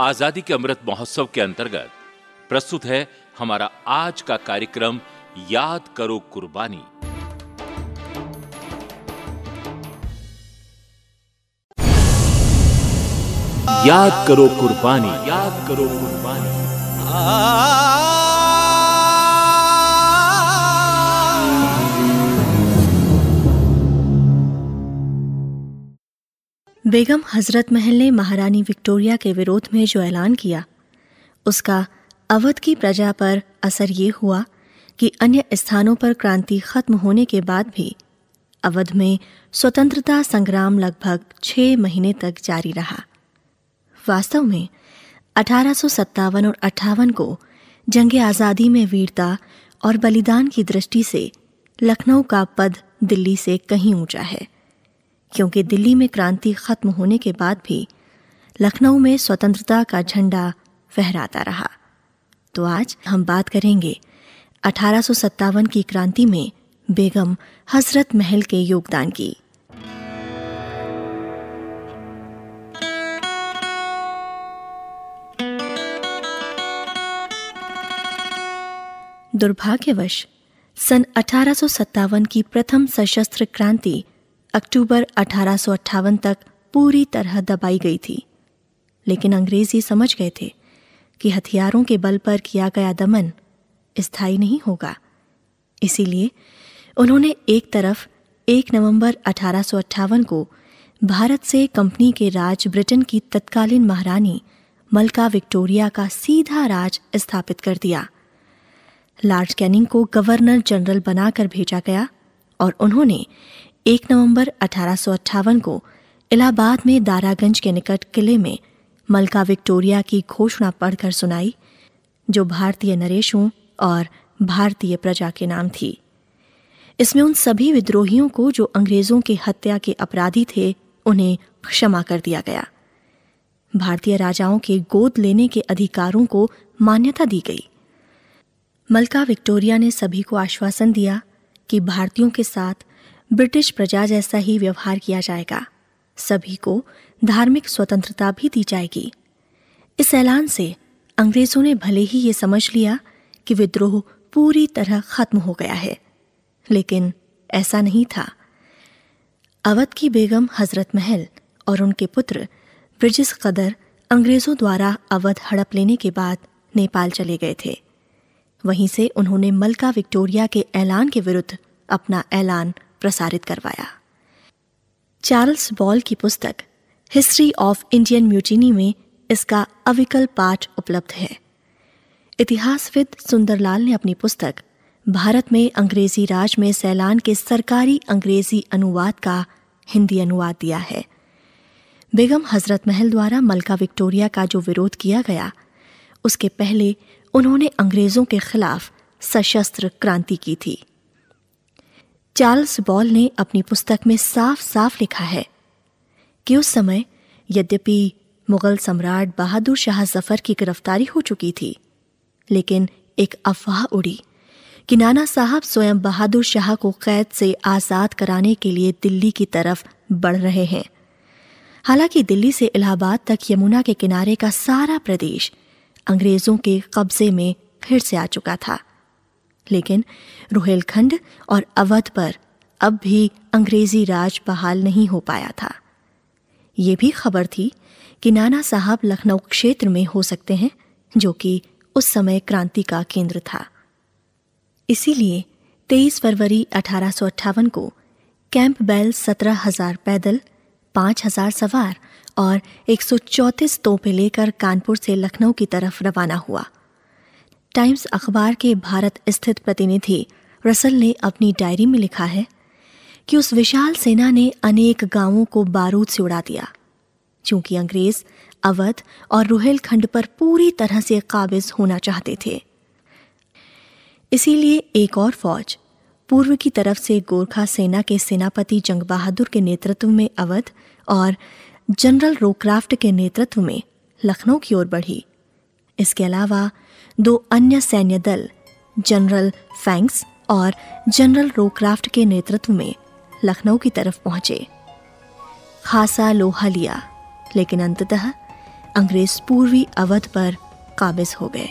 आज़ादी के अमृत महोत्सव के अंतर्गत प्रस्तुत है हमारा आज का कार्यक्रम याद करो कुर्बानी। याद करो कुर्बानी। याद करो कुर्बानी। बेगम हज़रत महल ने महारानी विक्टोरिया के विरोध में जो ऐलान किया, उसका अवध की प्रजा पर असर ये हुआ कि अन्य स्थानों पर क्रांति खत्म होने के बाद भी अवध में स्वतंत्रता संग्राम लगभग छह महीने तक जारी रहा। वास्तव में अठारह सौ सत्तावन और अट्ठावन को जंग आज़ादी में वीरता और बलिदान की दृष्टि से लखनऊ का पद दिल्ली से कहीं ऊँचा है। क्योंकि दिल्ली में क्रांति खत्म होने के बाद भी लखनऊ में स्वतंत्रता का झंडा फहराता रहा। तो आज हम बात करेंगे अठारह की क्रांति में बेगम हज़रत महल के योगदान की। दुर्भाग्यवश, सन अठारह की प्रथम सशस्त्र क्रांति अक्टूबर अठारह तक पूरी तरह दबाई गई थी। लेकिन अंग्रेज़ ये समझ गए थे कि हथियारों के बल पर किया गया दमन स्थायी नहीं होगा। इसीलिए उन्होंने एक तरफ़ एक नवंबर अठारह को भारत से कंपनी के राज ब्रिटेन की तत्कालीन महारानी मलका विक्टोरिया का सीधा राज स्थापित कर दिया। लॉर्ड कैनिंग को गवर्नर जनरल बनाकर भेजा गया और उन्होंने एक नवंबर अठारह सौ अट्ठावन को इलाहाबाद में दारागंज के निकट किले में मलका विक्टोरिया की घोषणा पढ़कर सुनाई, जो भारतीय नरेशों और भारतीय प्रजा के नाम थी। इसमें उन सभी विद्रोहियों को जो अंग्रेज़ों के हत्या के अपराधी थे, उन्हें क्षमा कर दिया गया। भारतीय राजाओं के गोद लेने के अधिकारों को मान्यता दी गई। मलका विक्टोरिया ने सभी को आश्वासन दिया कि भारतीयों के साथ ब्रिटिश प्रजा जैसा ही व्यवहार किया जाएगा। सभी को धार्मिक स्वतंत्रता भी दी जाएगी। इस ऐलान से अंग्रेज़ों ने भले ही ये समझ लिया कि विद्रोह पूरी तरह खत्म हो गया है, लेकिन ऐसा नहीं था। अवध की बेगम हज़रत महल और उनके पुत्र ब्रिजिस कदर अंग्रेज़ों द्वारा अवध हड़प लेने के बाद नेपाल चले गए थे। वहीं से उन्होंने मलका विक्टोरिया के ऐलान के विरुद्ध अपना ऐलान प्रसारित करवाया। चार्ल्स बॉल की पुस्तक, हिस्ट्री ऑफ़ इंडियन म्यूटिनी में इसका अविकल पाठ उपलब्ध है। इतिहासविद सुंदरलाल ने अपनी पुस्तक, भारत में अंग्रेज़ी राज में सैलान के सरकारी अंग्रेज़ी अनुवाद का हिंदी अनुवाद दिया है। बेगम हज़रत महल द्वारा मलका विक्टोरिया का जो विरोध किया गया, उसके पहले उन्होंने अंग्रेज़ों के खिलाफ सशस्त्र क्रांति की थी। चार्ल्स बॉल ने अपनी पुस्तक में साफ़ साफ़ लिखा है कि उस समय यद्यपि मुगल सम्राट बहादुर शाह ज़फ़र की गिरफ्तारी हो चुकी थी, लेकिन एक अफवाह उड़ी कि नाना साहब स्वयं बहादुर शाह को कैद से आज़ाद कराने के लिए दिल्ली की तरफ़ बढ़ रहे हैं। हालाँकि दिल्ली से इलाहाबाद तक यमुना के किनारे का सारा प्रदेश अंग्रेज़ों के कब्जे में फिर से आ चुका था। लेकिन रुहेलखंड और अवध पर अब भी अंग्रेज़ी राज बहाल नहीं हो पाया था। ये भी खबर थी कि नाना साहब लखनऊ क्षेत्र में हो सकते हैं, जो कि उस समय क्रांति का केंद्र था। इसीलिए 23 फरवरी अठारह सौ अट्ठावन को कैंप बैल सत्रह हज़ार पैदल, पाँच हज़ार सवार और 134 तोपें लेकर कानपुर से लखनऊ की तरफ़ रवाना हुआ। टाइम्स अखबार के भारत स्थित प्रतिनिधि रसल ने अपनी डायरी में लिखा है कि उस विशाल सेना ने अनेक गाँवों को बारूद से उड़ा दिया। क्योंकि अंग्रेज़, अवध और रुहेलखंड पर पूरी तरह से काबिज होना चाहते थे। इसीलिए एक और फौज, पूर्व की तरफ़ से गोरखा सेना के सेनापति जंग बहादुर के नेतृत्व में अवध और जनरल रोक्राफ्ट के नेतृत्व में लखनऊ की ओर बढ़ी। इसके अलावा दो अन्य सैन्य दल, जनरल फैंक्स और जनरल रोक्राफ्ट के नेतृत्व में लखनऊ की तरफ़ पहुँचे। खासा लोहा लिया, लेकिन अंततः अंग्रेज़ पूर्वी अवध पर काबिज हो गए।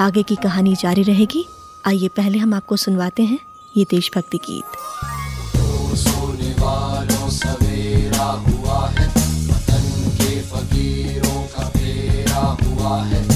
आगे की कहानी जारी रहेगी। आइए पहले हम आपको सुनवाते हैं ये देशभक्ति गीत। हुआ है।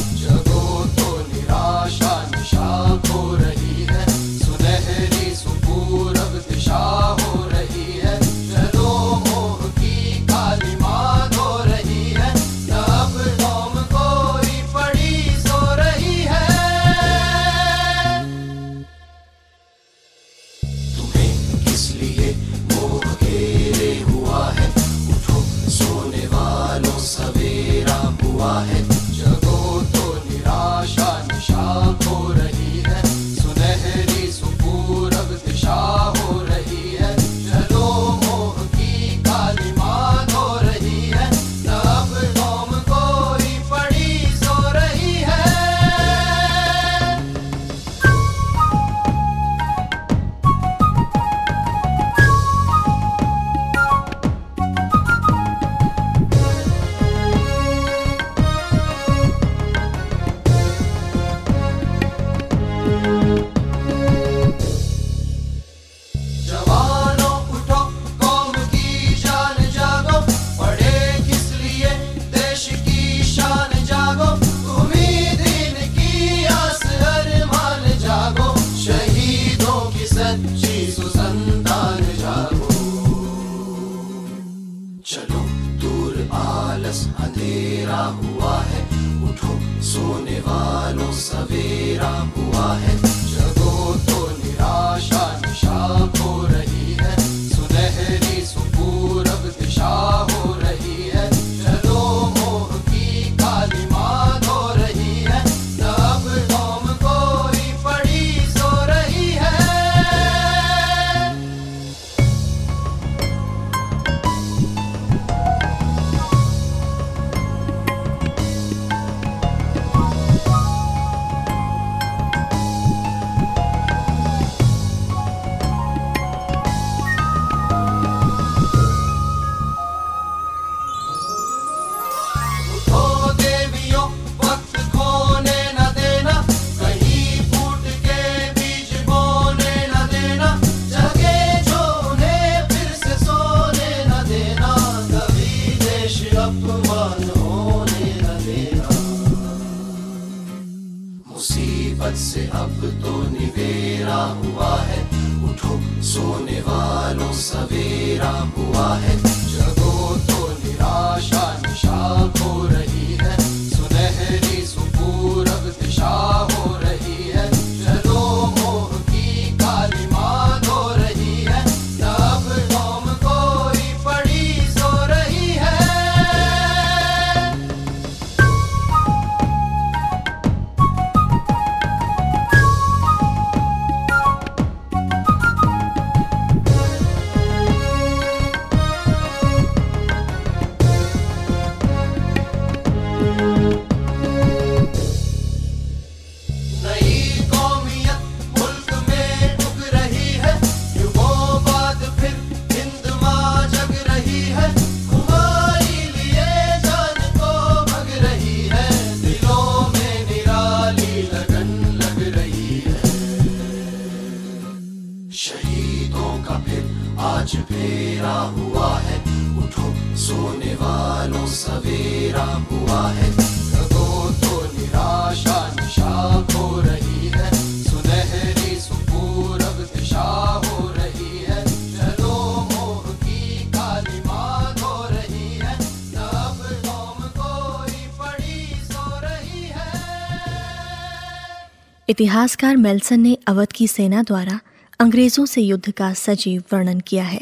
इतिहासकार मेल्सन ने अवध की सेना द्वारा अंग्रेज़ों से युद्ध का सजीव वर्णन किया है।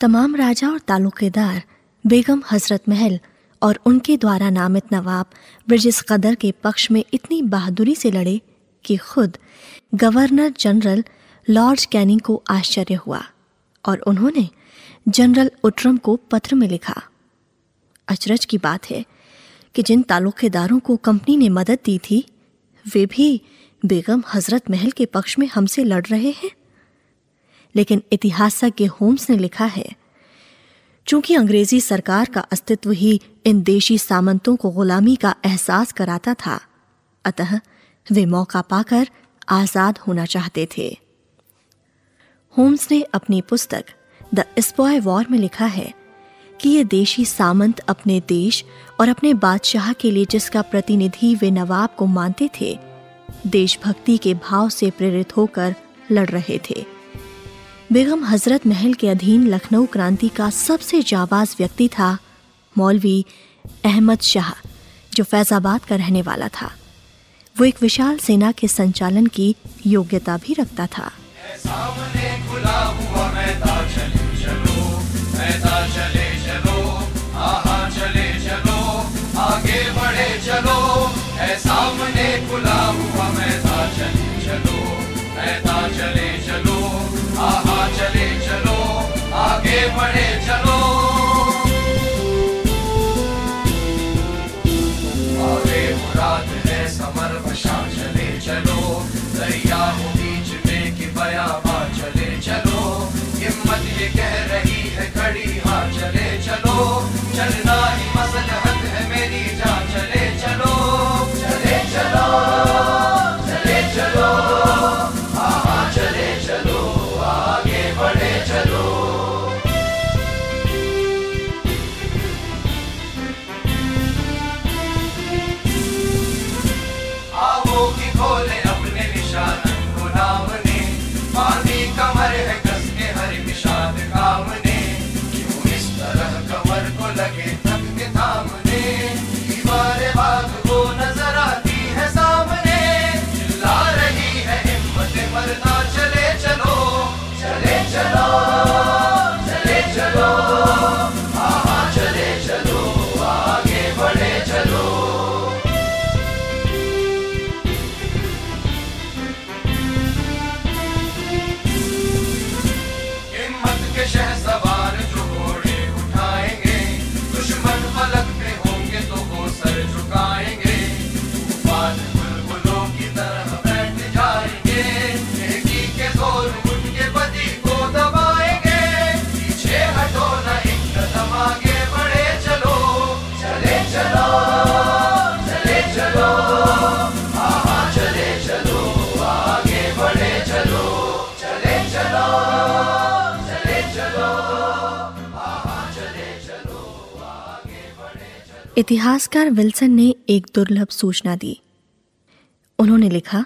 तमाम राजा और तालुकेदार, बेगम हज़रत महल और उनके द्वारा नामित नवाब ब्रिजिस कदर के पक्ष में इतनी बहादुरी से लड़े कि खुद गवर्नर जनरल लॉर्ड कैनिंग को आश्चर्य हुआ और उन्होंने जनरल उट्रम को पत्र में लिखा। अचरज की बात है कि जिन तालुकेदारों को कंपनी ने मदद दी थी, वे भी बेगम हज़रत महल के पक्ष में हमसे लड़ रहे हैं। लेकिन इतिहासज्ञ होम्स ने लिखा है, चूँकि अंग्रेज़ी सरकार का अस्तित्व ही इन देशी सामंतों को गुलामी का एहसास कराता था, अतः वे मौका पाकर आज़ाद होना चाहते थे। होम्स ने अपनी पुस्तक द स्पॉय वॉर में लिखा है कि ये देशी सामंत अपने देश और अपने बादशाह के लिए जिसका प्रतिनिधि वे नवाब को मानते थे देशभक्ति के भाव से प्रेरित होकर लड़ रहे थे। बेगम हज़रत महल के अधीन लखनऊ क्रांति का सबसे जाबाज व्यक्ति था मौलवी अहमद शाह, जो फैजाबाद का रहने वाला था। वो एक विशाल सेना के संचालन की योग्यता भी रखता था। सामने खुला हुआ मैदान चले चलो आहा चले चलो आगे बढ़े चलो। Chance इतिहासकार विल्सन ने एक दुर्लभ सूचना दी। उन्होंने लिखा,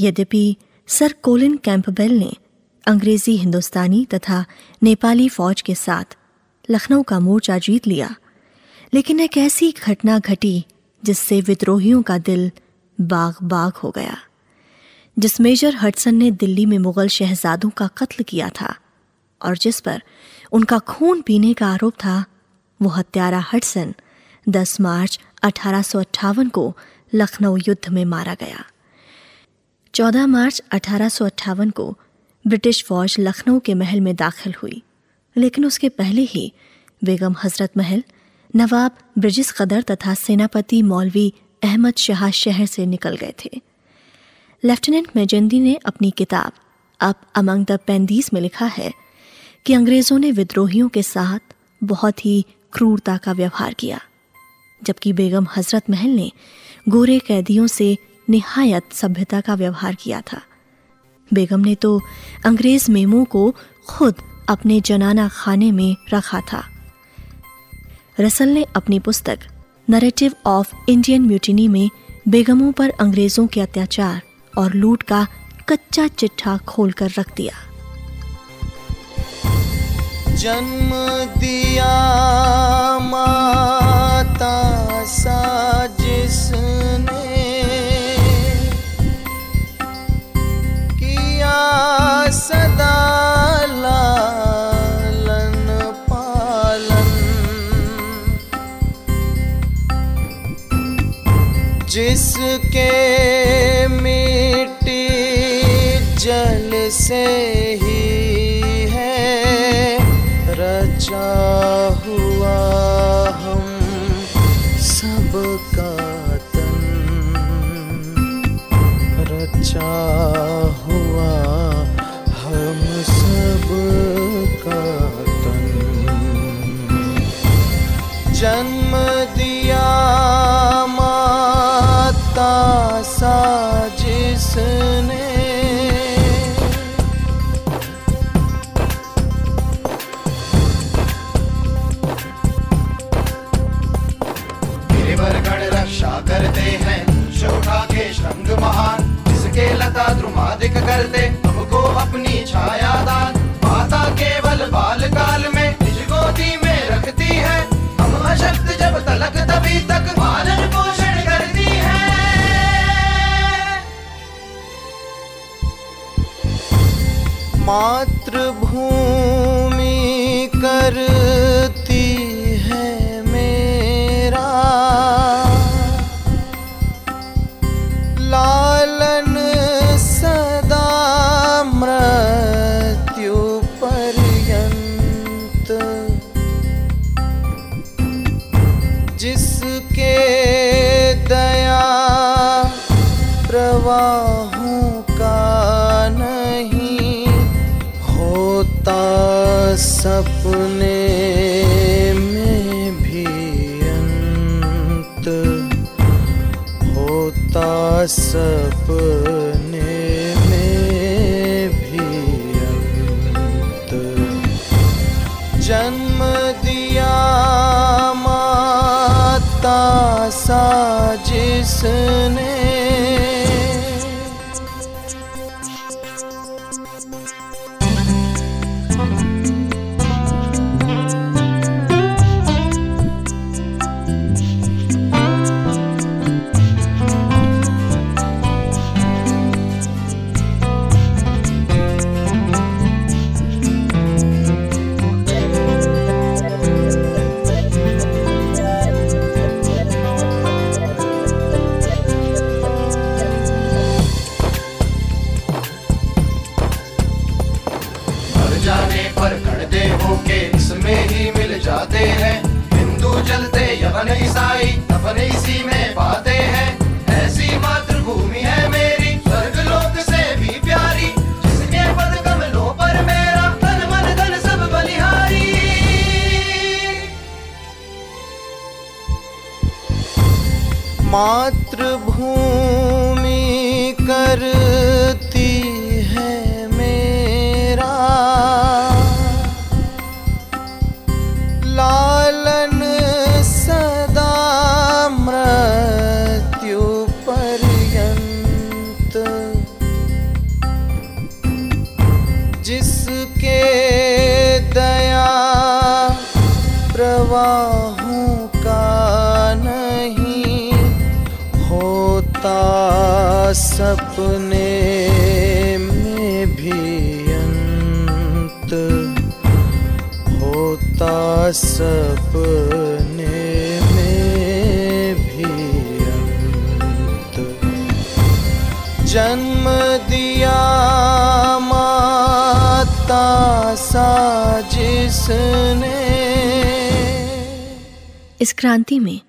यद्यपि सर कोलिन कैंपबेल ने अंग्रेज़ी, हिंदुस्तानी तथा नेपाली फौज के साथ लखनऊ का मोर्चा जीत लिया, लेकिन एक ऐसी घटना घटी जिससे विद्रोहियों का दिल बाग बाग हो गया, जिस मेजर हटसन ने दिल्ली में मुगल शहजादों का कत्ल किया था और जिस पर उनका खून पीने का आरोप था, वो हत्यारा हडसन 10 मार्च अठारह सौ अट्ठावन को लखनऊ युद्ध में मारा गया। 14 मार्च अठारह को ब्रिटिश फौज लखनऊ के महल में दाखिल हुई। लेकिन उसके पहले ही बेगम हज़रत महल, नवाब ब्रिजिस कदर तथा सेनापति मौलवी अहमद शाह शहर से निकल गए थे। लेफ्टिनेंट मेजेंदी ने अपनी किताब अप अमंग द पेंदीज में लिखा है कि अंग्रेज़ों ने विद्रोहियों के साथ बहुत ही क्रूरता का व्यवहार किया। जबकि बेगम हज़रत महल ने गोरे कैदियों से निहायत सभ्यता का व्यवहार किया था। बेगम ने तो अंग्रेज़ मेमों को खुद अपने जनाना खाने में रखा था। रसल ने अपनी पुस्तक नरेटिव ऑफ़ इंडियन म्यूटिनी में बेगमों पर अंग्रेज़ों के अत्याचार और लूट का कच्चा चिट्ठा खोलकर रख दिया। जन्म द्रुमादिक करते हमको अपनी छाया दान। माता केवल बाल काल में निज गोदी में रखती है। हम अशक्त जब तलक तभी तक पालन पोषण करती है। मातृभूमि करती सपने जन्म दिया माता सा जिसने ईसाई अपने इसी में पाते हैं। ऐसी मातृभूमि है मेरी, स्वर्ग लोक से भी प्यारी। जिसके पद कमलों पर मेरा तन मन धन सब बलिहारी। मातृभूमि जन्म दिया माता सा जिसने। इस क्रांति में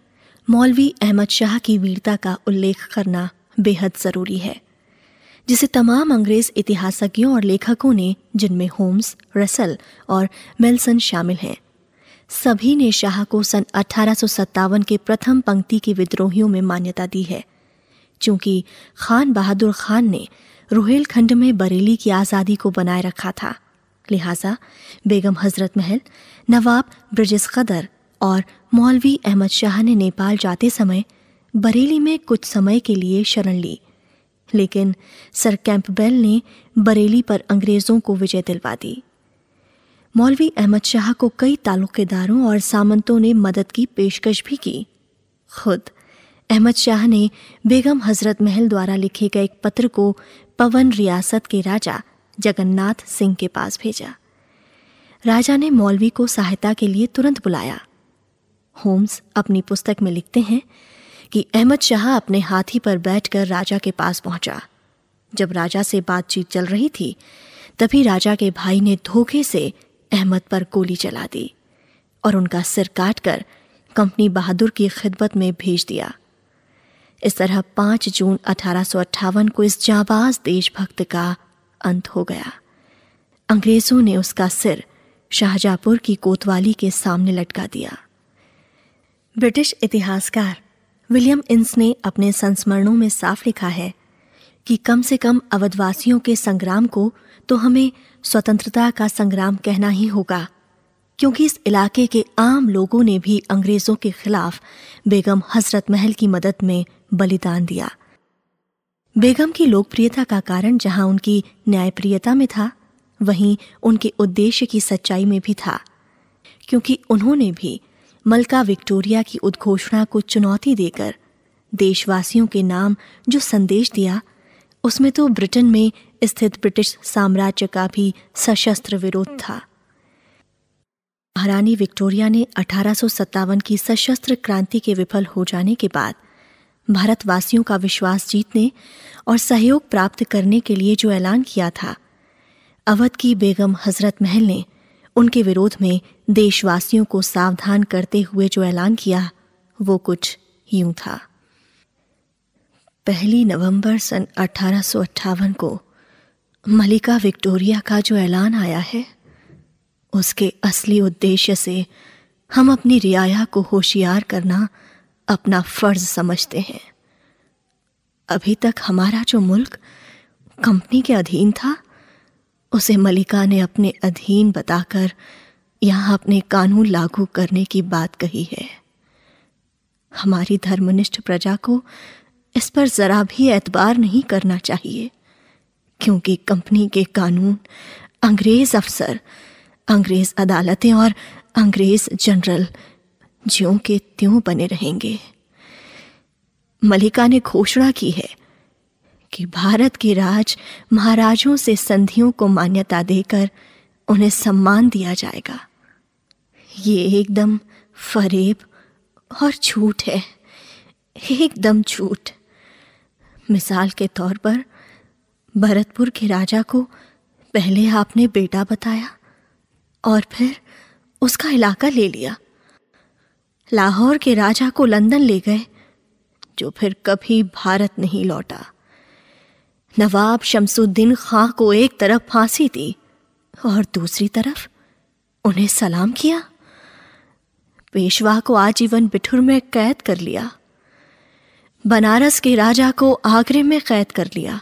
मौलवी अहमद शाह की वीरता का उल्लेख करना बेहद ज़रूरी है, जिसे तमाम अंग्रेज़ इतिहासज्ञों और लेखकों ने, जिनमें होम्स, रसल और मेल्सन शामिल हैं, सभी ने शाह को सन अठारह सौ सत्तावन के प्रथम पंक्ति के विद्रोहियों में मान्यता दी है। क्योंकि खान बहादुर खान ने रुहेलखंड में बरेली की आज़ादी को बनाए रखा था। लिहाजा बेगम हज़रत महल, नवाब ब्रिजिस कदर और मौलवी अहमद शाह ने नेपाल जाते समय बरेली में कुछ समय के लिए शरण ली। लेकिन सर कैंपबेल ने बरेली पर अंग्रेज़ों को विजय दिलवा दी। मौलवी अहमद शाह को कई तालुकेदारों और सामंतों ने मदद की, पेशकश भी की। खुद अहमद शाह ने बेगम हज़रत महल द्वारा लिखे गए एक पत्र को पवन रियासत के राजा जगन्नाथ सिंह के पास भेजा। राजा ने मौलवी को सहायता के लिए तुरंत बुलाया। होम्स अपनी पुस्तक में लिखते हैं कि अहमद शाह अपने हाथी पर बैठकर राजा के पास पहुँचा। जब राजा से बातचीत चल रही थी, तभी राजा के भाई ने धोखे से अहमद पर गोली चला दी और उनका सिर काटकर कंपनी बहादुर की खिदमत में भेज दिया। इस तरह 5 जून अठारह सौ अट्ठावन को इस जाबाज देशभक्त का अंत हो गया। अंग्रेज़ों ने उसका सिर शाहजहापुर की कोतवाली के सामने लटका दिया। ब्रिटिश इतिहासकार विलियम इंस ने अपने संस्मरणों में साफ़ लिखा है कि कम से कम अवधवासियों के संग्राम को तो हमें स्वतंत्रता का संग्राम कहना ही होगा, क्योंकि इस इलाके के आम लोगों ने भी अंग्रेज़ों के खिलाफ बेगम हज़रत महल की मदद में बलिदान दिया। बेगम की लोकप्रियता का कारण जहाँ उनकी न्यायप्रियता में था, वहीं उनके उद्देश्य की सच्चाई में भी था। क्योंकि उन्होंने भी मलका विक्टोरिया की उद्घोषणा को चुनौती देकर देशवासियों के नाम जो संदेश दिया, उसमें तो ब्रिटेन में स्थित ब्रिटिश साम्राज्य का भी सशस्त्र विरोध था। महारानी विक्टोरिया ने अठारह की सशस्त्र क्रांति के विफल हो जाने के बाद भारतवासियों का विश्वास जीतने और सहयोग प्राप्त करने के लिए जो ऐलान किया था। अवध की बेगम हज़रत महल ने उनके विरोध में देशवासियों को सावधान करते हुए जो ऐलान किया, वो कुछ यूँ था। पहली नवंबर सन अठारह को मलिका विक्टोरिया का जो ऐलान आया है, उसके असली उद्देश्य से हम अपनी रियाया को होशियार करना अपना फ़र्ज़ समझते हैं। अभी तक हमारा जो मुल्क कंपनी के अधीन था, उसे मलिका ने अपने अधीन बताकर यहाँ अपने कानून लागू करने की बात कही है। हमारी धर्मनिष्ठ प्रजा को इस पर जरा भी एतबार नहीं करना चाहिए, क्योंकि कंपनी के कानून अंग्रेज़ अफसर, अंग्रेज़ अदालतें और अंग्रेज़ जनरल ज्यों के त्यों बने रहेंगे। मलिका ने घोषणा की है कि भारत के राज महाराजों से संधियों को मान्यता देकर उन्हें सम्मान दिया जाएगा। ये एकदम फरेब और झूठ है। एकदम झूठ। मिसाल के तौर पर, भरतपुर के राजा को पहले आपने बेटा बताया और फिर उसका इलाका ले लिया। लाहौर के राजा को लंदन ले गए, जो फिर कभी भारत नहीं लौटा। नवाब शमसुद्दीन खां को एक तरफ़ फांसी दी और दूसरी तरफ़ उन्हें सलाम किया। पेशवा को आजीवन बिठुर में कैद कर लिया। बनारस के राजा को आगरे में कैद कर लिया।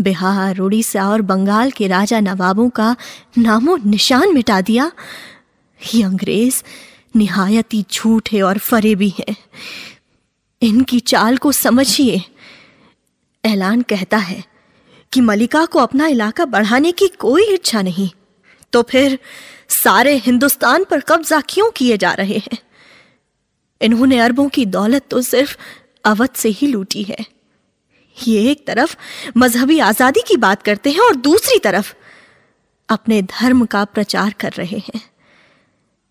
बिहार, उड़ीसा और बंगाल के राजा नवाबों का नामो निशान मिटा दिया। ये अंग्रेज़ निहायत ही झूठे और फरेबी हैं। इनकी चाल को समझिए। ऐलान कहता है कि मलिका को अपना इलाका बढ़ाने की कोई इच्छा नहीं। तो फिर सारे हिंदुस्तान पर कब्जा क्यों किए जा रहे हैं? इन्होंने अरबों की दौलत तो सिर्फ़ अवध से ही लूटी है। ये एक तरफ़ मजहबी आज़ादी की बात करते हैं और दूसरी तरफ़ अपने धर्म का प्रचार कर रहे हैं।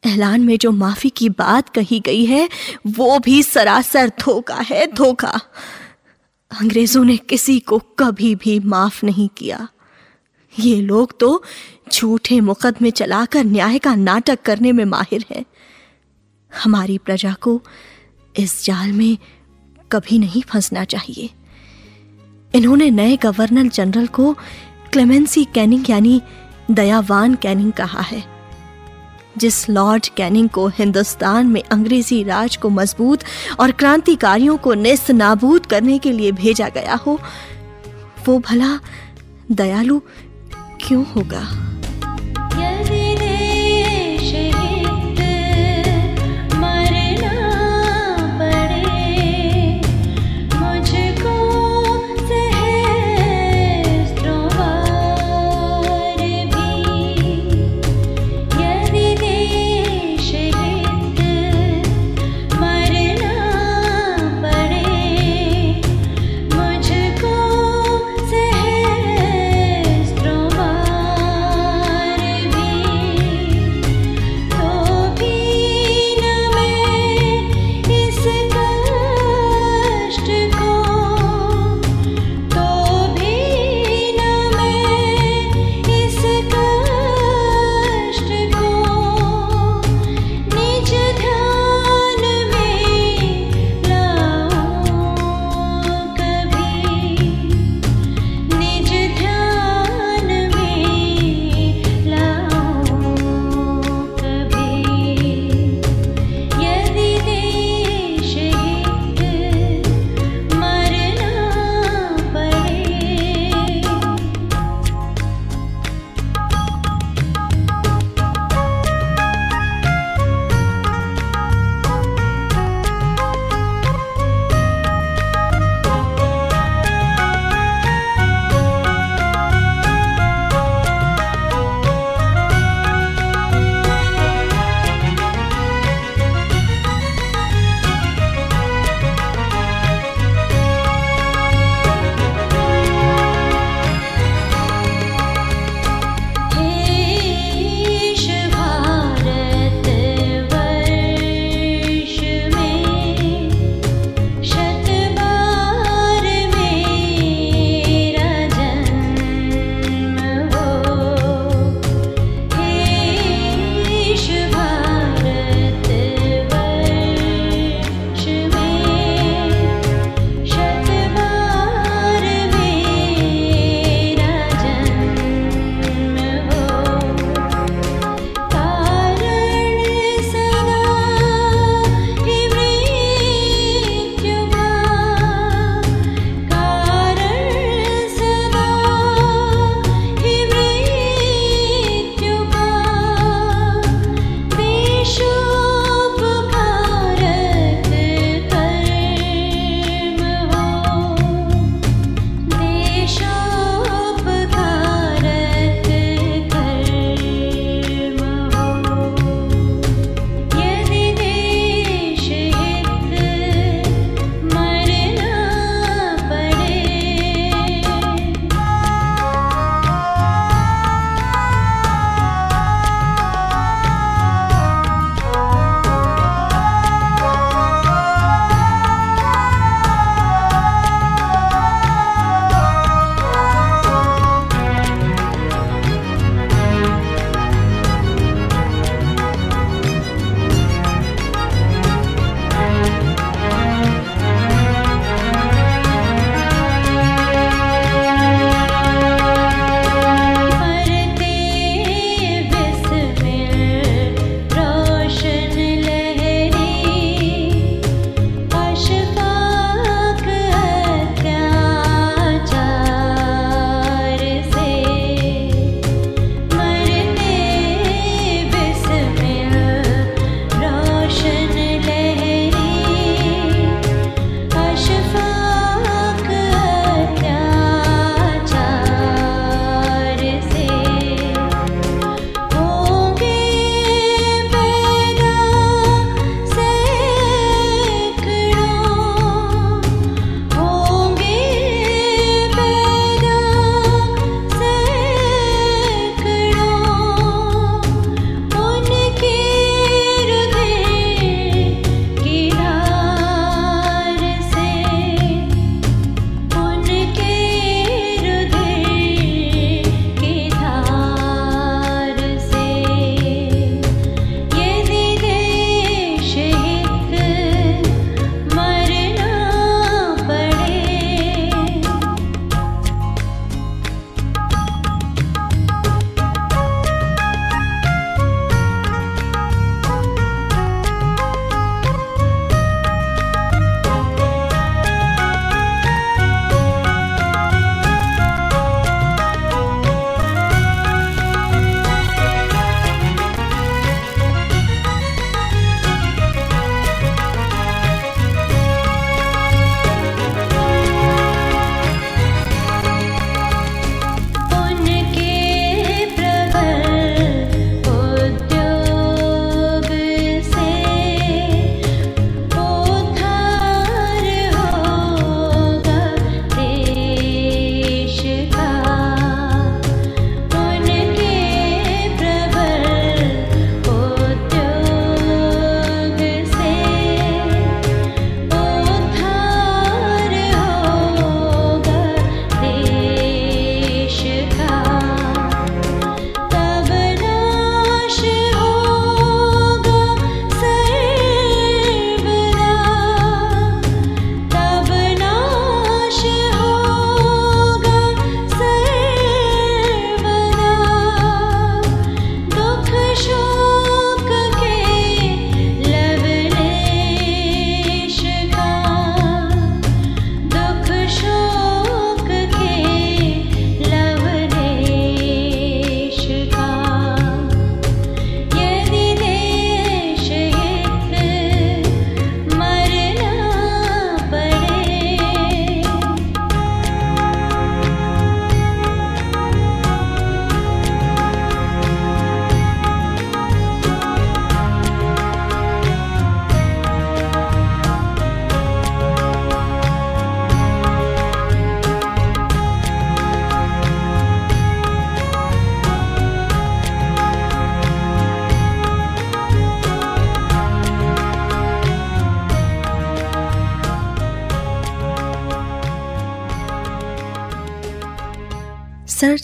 ऐलान में जो माफ़ी की बात कही गई है, वो भी सरासर धोखा है, धोखा। अंग्रेज़ों ने किसी को कभी भी माफ़ नहीं किया। ये लोग तो झूठे मुकदमे चलाकर न्याय का नाटक करने में माहिर हैं। हमारी प्रजा को इस जाल में कभी नहीं फंसना चाहिए। इन्होंने नए गवर्नर जनरल को क्लेमेंसी कैनिंग यानी दयावान कैनिंग कहा है। जिस लॉर्ड कैनिंग को हिंदुस्तान में अंग्रेज़ी राज को मज़बूत और क्रांतिकारियों को निस्त नाबूद करने के लिए भेजा गया हो, वो भला दयालु क्यों होगा?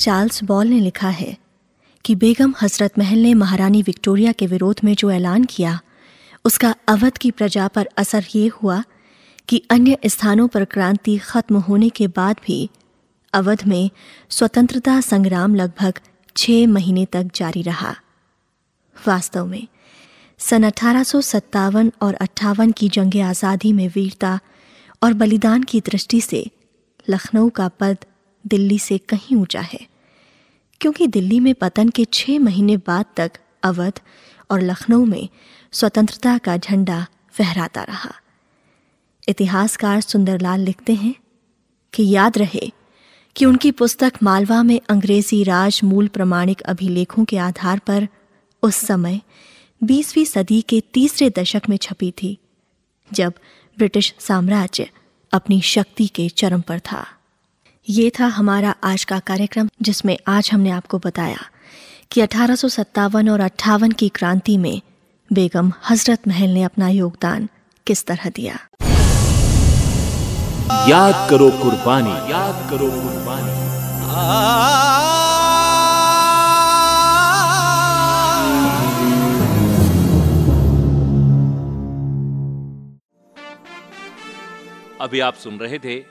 चार्ल्स बॉल ने लिखा है कि बेगम हज़रत महल ने महारानी विक्टोरिया के विरोध में जो ऐलान किया, उसका अवध की प्रजा पर असर ये हुआ कि अन्य स्थानों पर क्रांति खत्म होने के बाद भी अवध में स्वतंत्रता संग्राम लगभग छह महीने तक जारी रहा। वास्तव में, सन अठारह और अट्ठावन की जंग आज़ादी में वीरता और बलिदान की दृष्टि से लखनऊ का पद दिल्ली से कहीं ऊँचा है। क्योंकि दिल्ली में पतन के छह महीने बाद तक अवध और लखनऊ में स्वतंत्रता का झंडा फहराता रहा। इतिहासकार सुंदरलाल लिखते हैं कि याद रहे कि उनकी पुस्तक मालवा में अंग्रेज़ी राज मूल प्रमाणिक अभिलेखों के आधार पर उस समय बीसवीं सदी के तीसरे दशक में छपी थी, जब ब्रिटिश साम्राज्य अपनी शक्ति के चरम पर था। ये था हमारा आज का कार्यक्रम, जिसमें आज हमने आपको बताया कि अठारह और अट्ठावन की क्रांति में बेगम हज़रत महल ने अपना योगदान किस तरह दिया। याद करो कुर्बानी। याद करो कुर्बानी। अभी आप सुन रहे थे